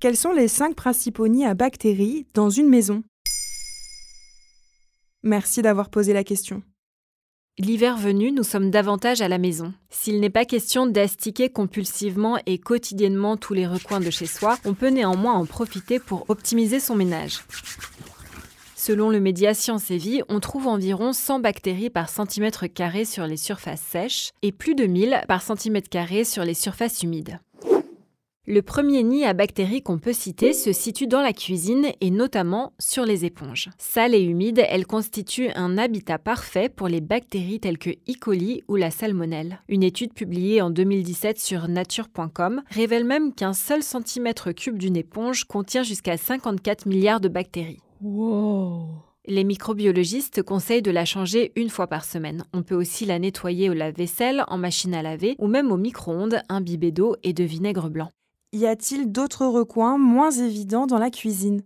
Quels sont les cinq principaux nids à bactéries dans une maison? Merci d'avoir posé la question. L'hiver venu, nous sommes davantage à la maison. S'il n'est pas question d'astiquer compulsivement et quotidiennement tous les recoins de chez soi, on peut néanmoins en profiter pour optimiser son ménage. Selon le média Science et Vie, on trouve environ 100 bactéries par centimètre carré sur les surfaces sèches et plus de 1000 par centimètre carré sur les surfaces humides. Le premier nid à bactéries qu'on peut citer se situe dans la cuisine et notamment sur les éponges. Sales et humides, elles constituent un habitat parfait pour les bactéries telles que E. coli ou la salmonelle. Une étude publiée en 2017 sur nature.com révèle même qu'un seul centimètre cube d'une éponge contient jusqu'à 54 milliards de bactéries. Les microbiologistes conseillent de la changer une fois par semaine. On peut aussi la nettoyer au lave-vaisselle, en machine à laver ou même au micro-ondes imbibé d'eau et de vinaigre blanc. Y a-t-il d'autres recoins moins évidents dans la cuisine?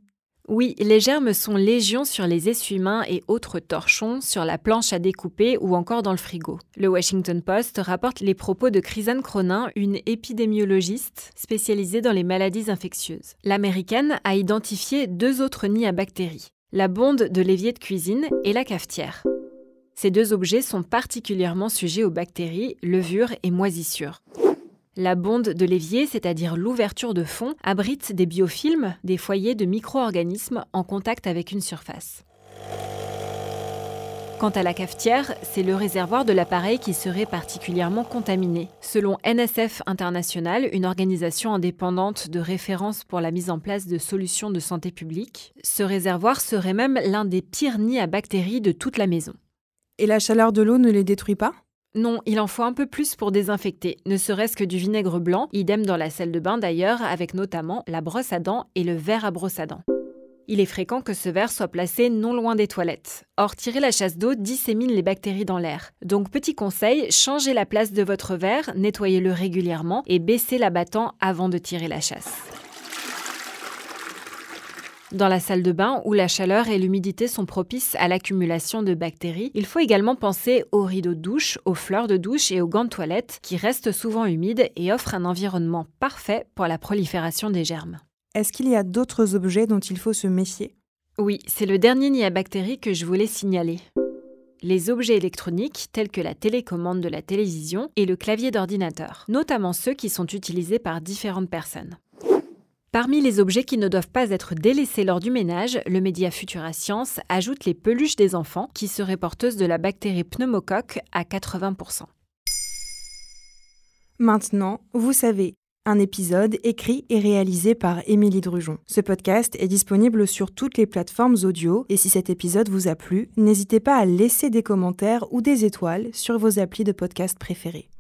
Oui, les germes sont légion sur les essuie-mains et autres torchons, sur la planche à découper ou encore dans le frigo. Le Washington Post rapporte les propos de Chrisanne Cronin, une épidémiologiste spécialisée dans les maladies infectieuses. L'américaine a identifié deux autres nids à bactéries, la bonde de l'évier de cuisine et la cafetière. Ces deux objets sont particulièrement sujets aux bactéries, levures et moisissures. La bonde de l'évier, c'est-à-dire l'ouverture de fond, abrite des biofilms, des foyers de micro-organismes en contact avec une surface. Quant à la cafetière, c'est le réservoir de l'appareil qui serait particulièrement contaminé. Selon NSF International, une organisation indépendante de référence pour la mise en place de solutions de santé publique, ce réservoir serait même l'un des pires nids à bactéries de toute la maison. Et la chaleur de l'eau ne les détruit pas? Non, il en faut un peu plus pour désinfecter, ne serait-ce que du vinaigre blanc, idem dans la salle de bain d'ailleurs, avec notamment la brosse à dents et le verre à brosse à dents. Il est fréquent que ce verre soit placé non loin des toilettes. Or, tirer la chasse d'eau dissémine les bactéries dans l'air. Donc, petit conseil, changez la place de votre verre, nettoyez-le régulièrement et baissez l'abattant avant de tirer la chasse. Dans la salle de bain, où la chaleur et l'humidité sont propices à l'accumulation de bactéries, il faut également penser aux rideaux de douche, aux fleurs de douche et aux gants de toilette, qui restent souvent humides et offrent un environnement parfait pour la prolifération des germes. Est-ce qu'il y a d'autres objets dont il faut se méfier? Oui, c'est le dernier nid à bactéries que je voulais signaler. Les objets électroniques tels que la télécommande de la télévision et le clavier d'ordinateur, notamment ceux qui sont utilisés par différentes personnes. Parmi les objets qui ne doivent pas être délaissés lors du ménage, le média Futura Science ajoute les peluches des enfants qui seraient porteuses de la bactérie pneumocoque à 80%. Maintenant, vous savez, un épisode écrit et réalisé par Émilie Drujon. Ce podcast est disponible sur toutes les plateformes audio et si cet épisode vous a plu, n'hésitez pas à laisser des commentaires ou des étoiles sur vos applis de podcast préférés.